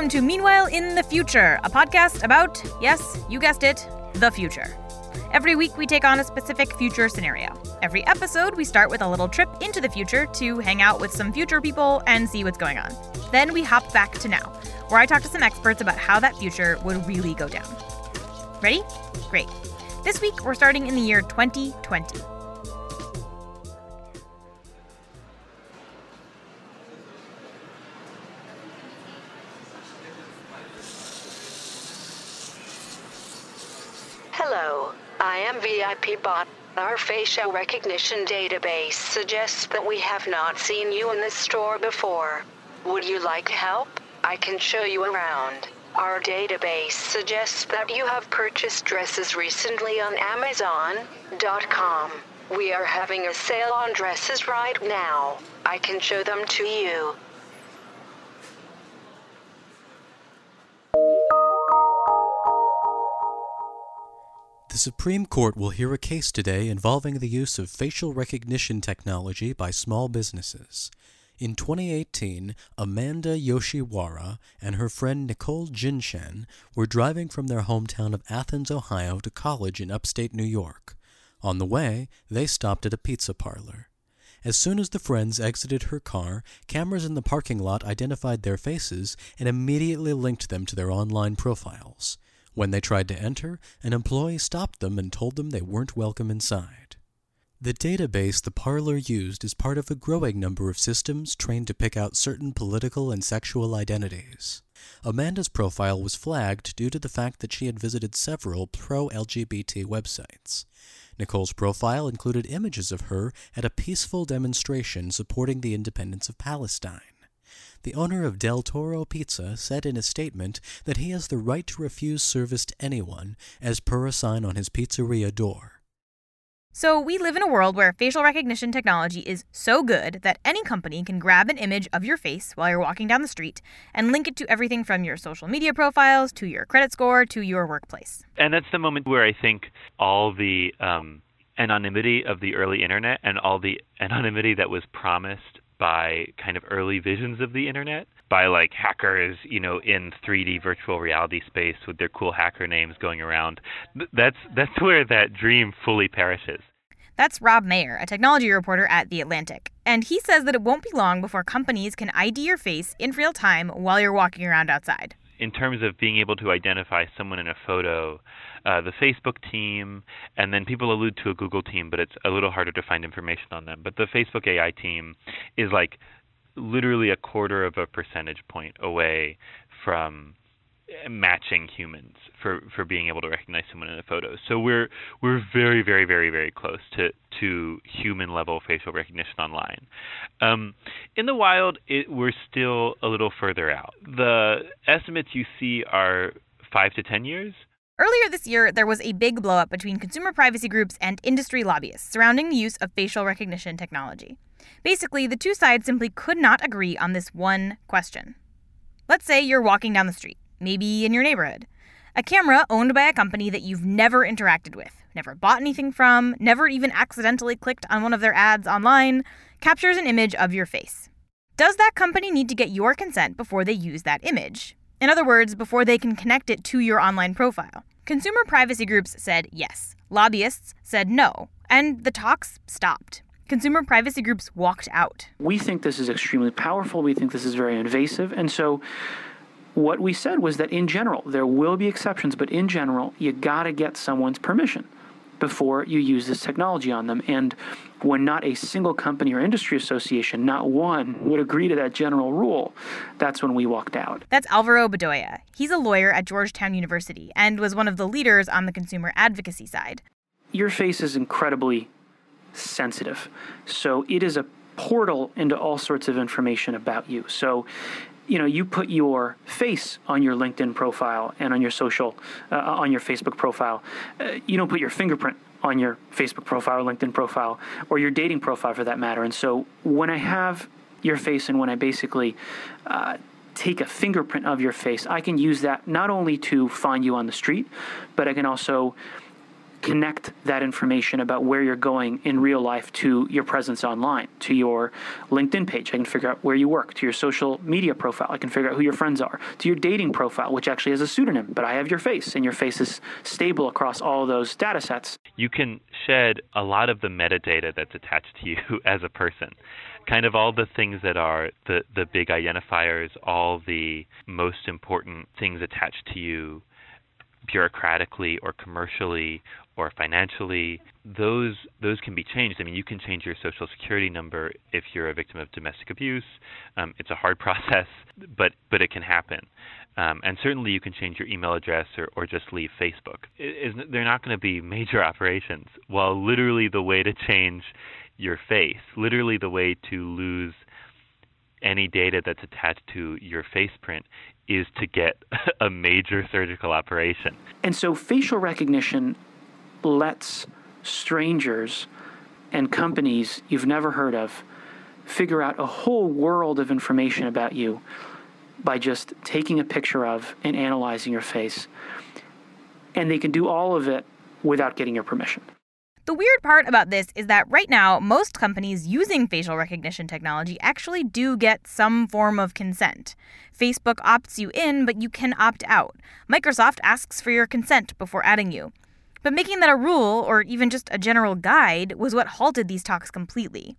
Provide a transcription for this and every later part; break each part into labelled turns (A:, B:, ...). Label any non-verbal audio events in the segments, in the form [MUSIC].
A: Welcome to Meanwhile in the Future, a podcast about, yes, you guessed it, the future. Every week, we take on a specific future scenario. Every episode, we start with a little trip into the future to hang out with some future people and see what's going on. Then we hop back to now, where I talk to some experts about how that future would really go down. Ready? Great. This week, we're starting in the year 2020.
B: Bot. Our facial recognition database suggests that we have not seen you in this store before. Would you like help? I can show you around. Our database suggests that you have purchased dresses recently on Amazon.com. We are having a sale on dresses right now. I can show them to you.
C: Supreme Court will hear a case today involving the use of facial recognition technology by small businesses. In 2018, Amanda Yoshiwara and her friend Nicole Jinshen were driving from their hometown of Athens, Ohio to college in upstate New York. On the way, they stopped at a pizza parlor. As soon as the friends exited her car, cameras in the parking lot identified their faces and immediately linked them to their online profiles. When they tried to enter, an employee stopped them and told them they weren't welcome inside. The database the parlor used is part of a growing number of systems trained to pick out certain political and sexual identities. Amanda's profile was flagged due to the fact that she had visited several pro LGBT websites. Nicole's profile included images of her at a peaceful demonstration supporting the independence of Palestine. The owner of Del Toro Pizza said in a statement that he has the right to refuse service to anyone, as per a sign on his pizzeria door.
A: So, we live in a world where facial recognition technology is so good that any company can grab an image of your face while you're walking down the street and link it to everything from your social media profiles to your credit score to your workplace.
D: And that's the moment where I think all the um, anonymity of the early internet and all the anonymity that was promised by kind of early visions of the internet by like hackers, you know, in 3D virtual reality space with their cool hacker names going around. That's that's [LAUGHS] where that dream fully perishes.
A: That's Rob Meyer, a technology reporter at The Atlantic. And he says that it won't be long before companies can ID your face in real time while you're walking around outside.
D: In terms of being able to identify someone in a photo, uh, the Facebook team, and then people allude to a Google team, but it's a little harder to find information on them. But the Facebook AI team is like literally a quarter of a percentage point away from matching humans for for being able to recognize someone in a photo. So we're we're very very very very close to to human level facial recognition online. Um, in the wild, it, we're still a little further out. The estimates you see are five to ten years.
A: Earlier this year, there was a big blowup between consumer privacy groups and industry lobbyists surrounding the use of facial recognition technology. Basically, the two sides simply could not agree on this one question. Let's say you're walking down the street, maybe in your neighborhood. A camera owned by a company that you've never interacted with, never bought anything from, never even accidentally clicked on one of their ads online, captures an image of your face. Does that company need to get your consent before they use that image? In other words, before they can connect it to your online profile. Consumer privacy groups said yes, lobbyists said no, and the talks stopped. Consumer privacy groups walked out.
E: We think this is extremely powerful. We think this is very invasive. And so, what we said was that in general, there will be exceptions, but in general, you got to get someone's permission before you use this technology on them. And when not a single company or industry association, not one, would agree to that general rule, that's when we walked out.
A: That's Alvaro Bedoya. He's a lawyer at Georgetown University and was one of the leaders on the consumer advocacy side.
E: Your face is incredibly sensitive. So it is a portal into all sorts of information about you. So you know you put your face on your linkedin profile and on your social uh, on your facebook profile. Uh, you don't put your fingerprint on your facebook profile or linkedin profile or your dating profile for that matter. And so when i have your face and when i basically uh, take a fingerprint of your face i can use that not only to find you on the street but i can also connect that information about where you're going in real life to your presence online, to your LinkedIn page. I can figure out where you work, to your social media profile. I can figure out who your friends are, to your dating profile, which actually has a pseudonym, but I have your face, and your face is stable across all those data sets.
D: You can shed a lot of the metadata that's attached to you [LAUGHS] as a person kind of all the things that are the, the big identifiers, all the most important things attached to you bureaucratically or commercially or financially, those those can be changed. I mean, you can change your social security number if you're a victim of domestic abuse. Um, it's a hard [LAUGHS] process, but but it can happen. Um, and certainly, you can change your email address or, or just leave Facebook. They're not going to be [LAUGHS] major operations. While literally the way to change your face, literally the way to lose any data that's attached to your face print is to get [LAUGHS] a major surgical operation.
E: And so facial recognition lets strangers and companies you've never heard of figure out a whole world of information about you by just taking a picture of and analyzing your face. And they can do all of it without getting your permission.
A: The weird part about this is that right now, most companies using facial recognition technology actually do get some form of consent. Facebook opts you in, but you can opt out. Microsoft asks for your consent before adding you. But making that a rule, or even just a general guide, was what halted these talks completely.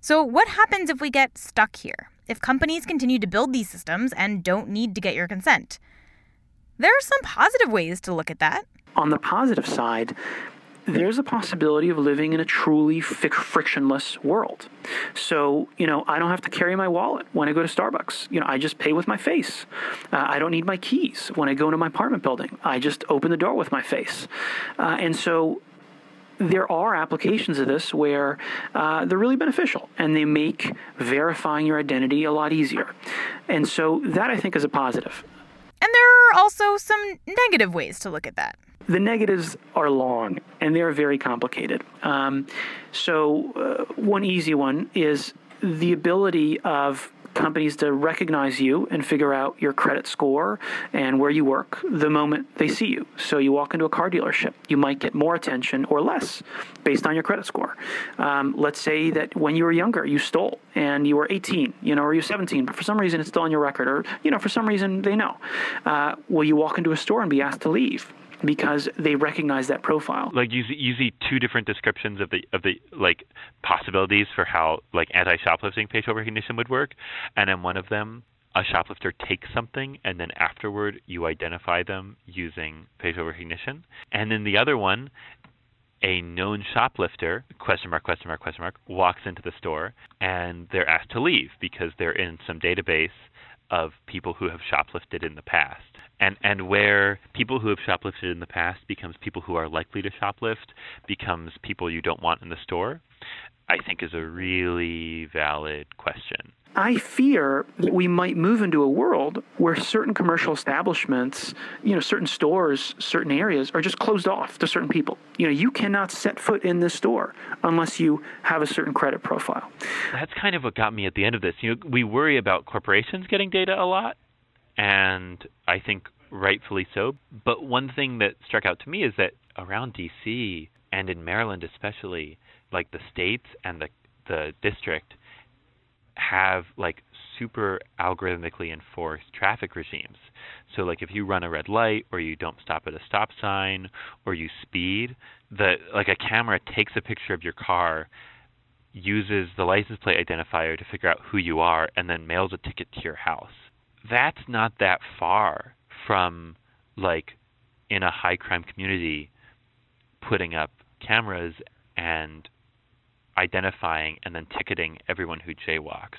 A: So, what happens if we get stuck here? If companies continue to build these systems and don't need to get your consent? There are some positive ways to look at that.
E: On the positive side, there's a possibility of living in a truly frictionless world. So, you know, I don't have to carry my wallet when I go to Starbucks. You know, I just pay with my face. Uh, I don't need my keys when I go into my apartment building. I just open the door with my face. Uh, and so there are applications of this where uh, they're really beneficial and they make verifying your identity a lot easier. And so that I think is a positive.
A: And there are also some negative ways to look at that.
E: The negatives are long and they're very complicated. Um, so, uh, one easy one is the ability of companies to recognize you and figure out your credit score and where you work the moment they see you. So you walk into a car dealership, you might get more attention or less based on your credit score. Um, let's say that when you were younger, you stole and you were 18, you know, or you're 17, but for some reason it's still on your record, or you know, for some reason they know. Uh, will you walk into a store and be asked to leave? Because they recognize that profile.
D: Like you you see two different descriptions of the of the like possibilities for how like anti-shoplifting facial recognition would work, and in one of them, a shoplifter takes something and then afterward you identify them using facial recognition, and in the other one, a known shoplifter question mark question mark question mark walks into the store and they're asked to leave because they're in some database of people who have shoplifted in the past. And and where people who have shoplifted in the past becomes people who are likely to shoplift becomes people you don't want in the store i think is a really valid question
E: I fear that we might move into a world where certain commercial establishments, you know, certain stores, certain areas are just closed off to certain people. You know, you cannot set foot in this store unless you have a certain credit profile.
D: That's kind of what got me at the end of this. You know, we worry about corporations getting data a lot, and I think rightfully so. But one thing that struck out to me is that around DC and in Maryland especially, like the states and the the district have like super algorithmically enforced traffic regimes. So like if you run a red light or you don't stop at a stop sign or you speed, the like a camera takes a picture of your car uses the license plate identifier to figure out who you are and then mails a ticket to your house that's not that far from like in a high crime community putting up cameras and identifying and then ticketing everyone who jaywalks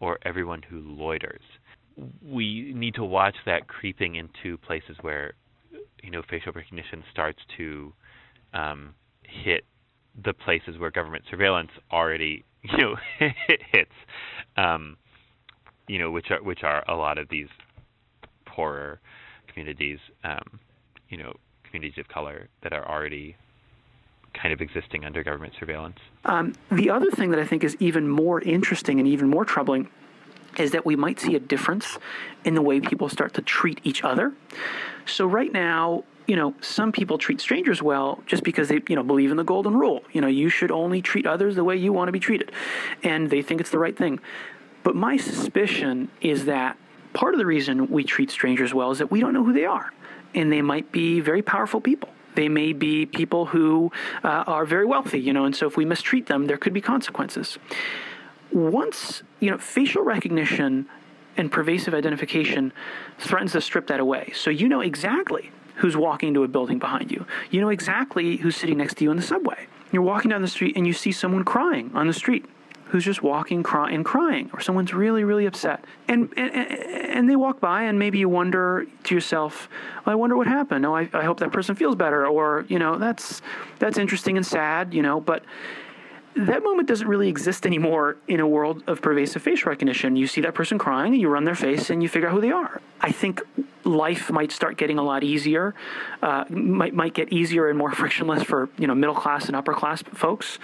D: or everyone who loiters. We need to watch that creeping into places where you know facial recognition starts to um, hit the places where government surveillance already [LAUGHS] you know [LAUGHS] hits. Um, you know, which are which are a lot of these poorer communities, um, you know, communities of color that are already kind of existing under government surveillance.
E: Um, the other thing that I think is even more interesting and even more troubling is that we might see a difference in the way people start to treat each other. So, right now, you know, some people treat strangers well just because they, you know, believe in the golden rule. You know, you should only treat others the way you want to be treated. And they think it's the right thing. But my suspicion is that part of the reason we treat strangers well is that we don't know who they are. And they might be very powerful people. They may be people who uh, are very wealthy, you know, and so if we mistreat them, there could be consequences. Once, you know, facial recognition and pervasive identification threatens to strip that away. So you know exactly who's walking into a building behind you. You know exactly who's sitting next to you in the subway. You're walking down the street and you see someone crying on the street who's just walking cry- and crying, or someone's really, really upset. And, and, and they walk by, and maybe you wonder to yourself, I wonder what happened. Oh, I, I hope that person feels better. Or, you know, that's, that's interesting and sad, you know, but that moment doesn't really exist anymore in a world of pervasive face recognition. You see that person crying and you run their face and you figure out who they are. I think life might start getting a lot easier, uh, might might get easier and more [LAUGHS] frictionless for you know middle class and upper class folks,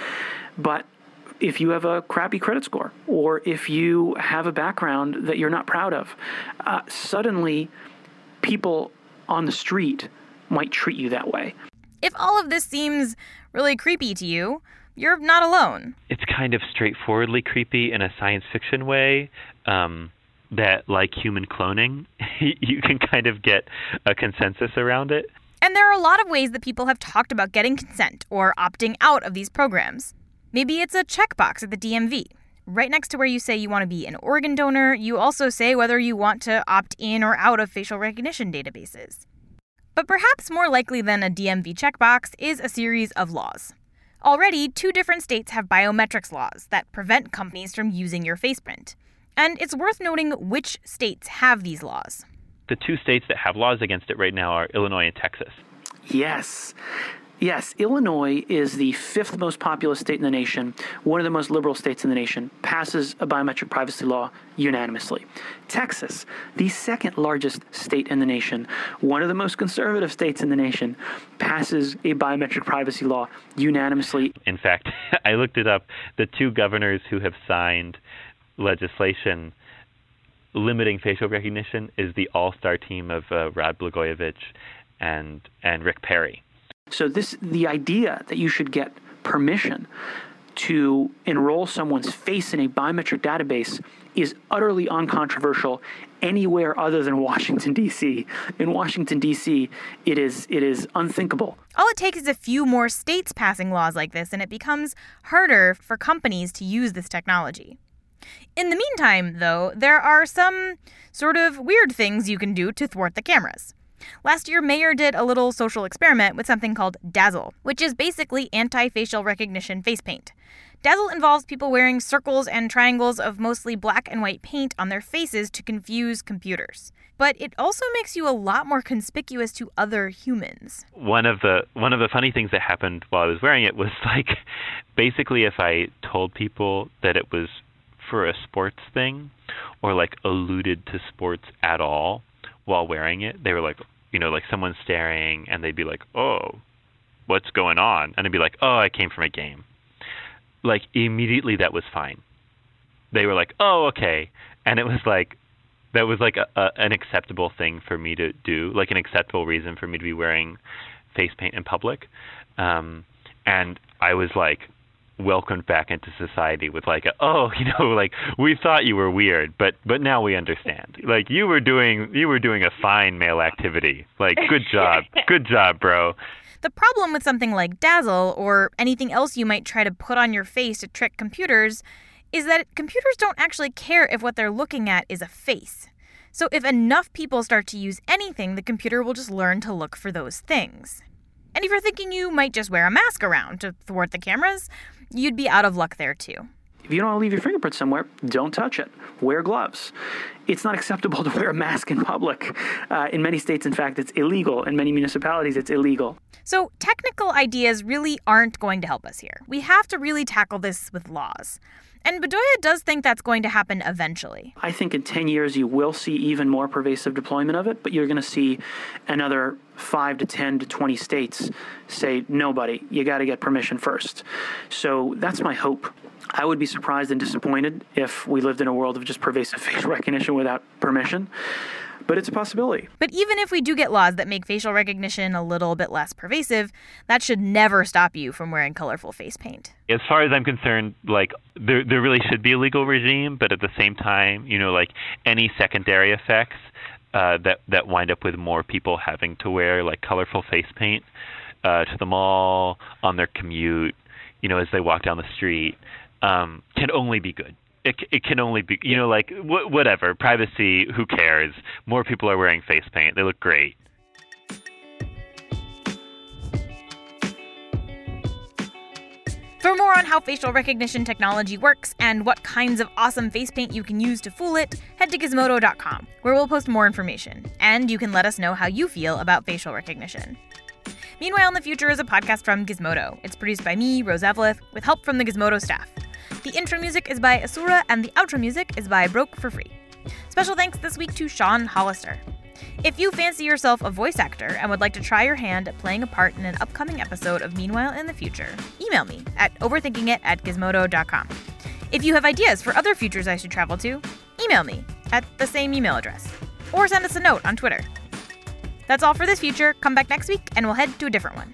E: but if you have a crappy credit score or if you have a background that you're not proud of, uh, suddenly people on the street might treat you that way.
A: If all of this seems really creepy to you, you're not alone.
D: It's kind of straightforwardly creepy in a science fiction way. Um, that, like human cloning, [LAUGHS] you can kind of get a consensus around it.
A: And there are a lot of ways that people have talked about getting consent or opting out of these programs. Maybe it's a checkbox at the DMV. Right next to where you say you want to be an organ donor, you also say whether you want to opt in or out of facial recognition databases. But perhaps more likely than a DMV checkbox is a series of laws. Already, two different states have biometrics laws that prevent companies from using your faceprint. And it's worth noting which states have these laws.
D: The two states that have laws against it right now are Illinois and Texas.
E: Yes. Yes, Illinois is the fifth most populous state in the nation, one of the most liberal states in the nation, passes a biometric privacy law unanimously. Texas, the second largest state in the nation, one of the most conservative states in the nation, passes a biometric privacy law unanimously.
D: In fact, [LAUGHS] I looked it up. The two governors who have signed legislation limiting facial recognition is the all-star team of uh, Rod Blagojevich and and Rick Perry.
E: So this the idea that you should get permission to enroll someone's face in a biometric database is utterly uncontroversial anywhere other than Washington D.C. In Washington D.C., it is it is unthinkable.
A: All it takes is a few more states passing laws like this, and it becomes harder for companies to use this technology. In the meantime, though, there are some sort of weird things you can do to thwart the cameras. Last year, Mayor did a little social experiment with something called Dazzle, which is basically anti facial recognition face paint. Dazzle involves people wearing circles and triangles of mostly black and white paint on their faces to confuse computers. But it also makes you a lot more conspicuous to other humans.
D: One of the one of the funny things that happened while I was wearing it was [LAUGHS] like basically if I told people that it was for a sports thing or like alluded to sports at all while wearing it, they were like, you know, like someone staring and they'd be like, "Oh, what's going on?" And I'd be like, "Oh, I came from a game." Like immediately that was fine. They were like, "Oh, okay." And it was like that was like a, a, an acceptable thing for me to do, like an acceptable reason for me to be wearing face paint in public. Um, and I was like, welcomed back into society with like a, oh [LAUGHS] you know like we thought you were weird but but now we understand. Like you were doing you were doing a fine male activity. Like good [LAUGHS] job. Good job bro.
A: The problem with something like dazzle or anything else you might try to put on your face to trick computers is that computers don't actually care if what they're looking at is a face. So if enough people start to use anything the computer will just learn to look for those things and if you're thinking you might just wear a mask around to thwart the cameras, you'd be out of luck there too.
E: If you don't want to leave your fingerprint somewhere, don't touch it. Wear gloves. It's not acceptable [LAUGHS] to wear a mask in public. Uh, in many states, in fact, it's illegal. In many municipalities, it's illegal.
A: So, technical ideas really aren't going to help us here. We have to really tackle this with laws. And Bedoya does think that's going to happen eventually.
E: I think in 10 years you will see even more pervasive deployment of it, but you're going to see another 5 to 10 to 20 states say, nobody, you got to get permission first. So that's my hope. I would be surprised and disappointed if we lived in a world of just pervasive facial recognition without permission. but it's a possibility.
A: But even if we do get laws that make facial recognition a little bit less pervasive, that should never stop you from wearing colorful face paint.
D: As far as I'm concerned, like there there really should be a legal regime, but at the same time, you know, like any secondary effects uh, that that wind up with more people having to wear like colorful face paint uh, to the mall on their commute, you know, as they walk down the street, um, can only be good. It it can only be you know like wh- whatever privacy. Who cares? More people are wearing face paint. They look great.
A: For more on how facial recognition technology works and what kinds of awesome face paint you can use to fool it, head to gizmodo.com, where we'll post more information, and you can let us know how you feel about facial recognition. Meanwhile in the Future is a podcast from Gizmodo. It's produced by me, Rose Eveleth, with help from the Gizmodo staff. The intro music is by Asura, and the outro music is by Broke for Free. Special thanks this week to Sean Hollister. If you fancy yourself a voice actor and would like to try your hand at playing a part in an upcoming episode of Meanwhile in the Future, email me at overthinkingit at gizmodo.com. If you have ideas for other futures I should travel to, email me at the same email address. Or send us a note on Twitter. That's all for this future. Come back next week and we'll head to a different one.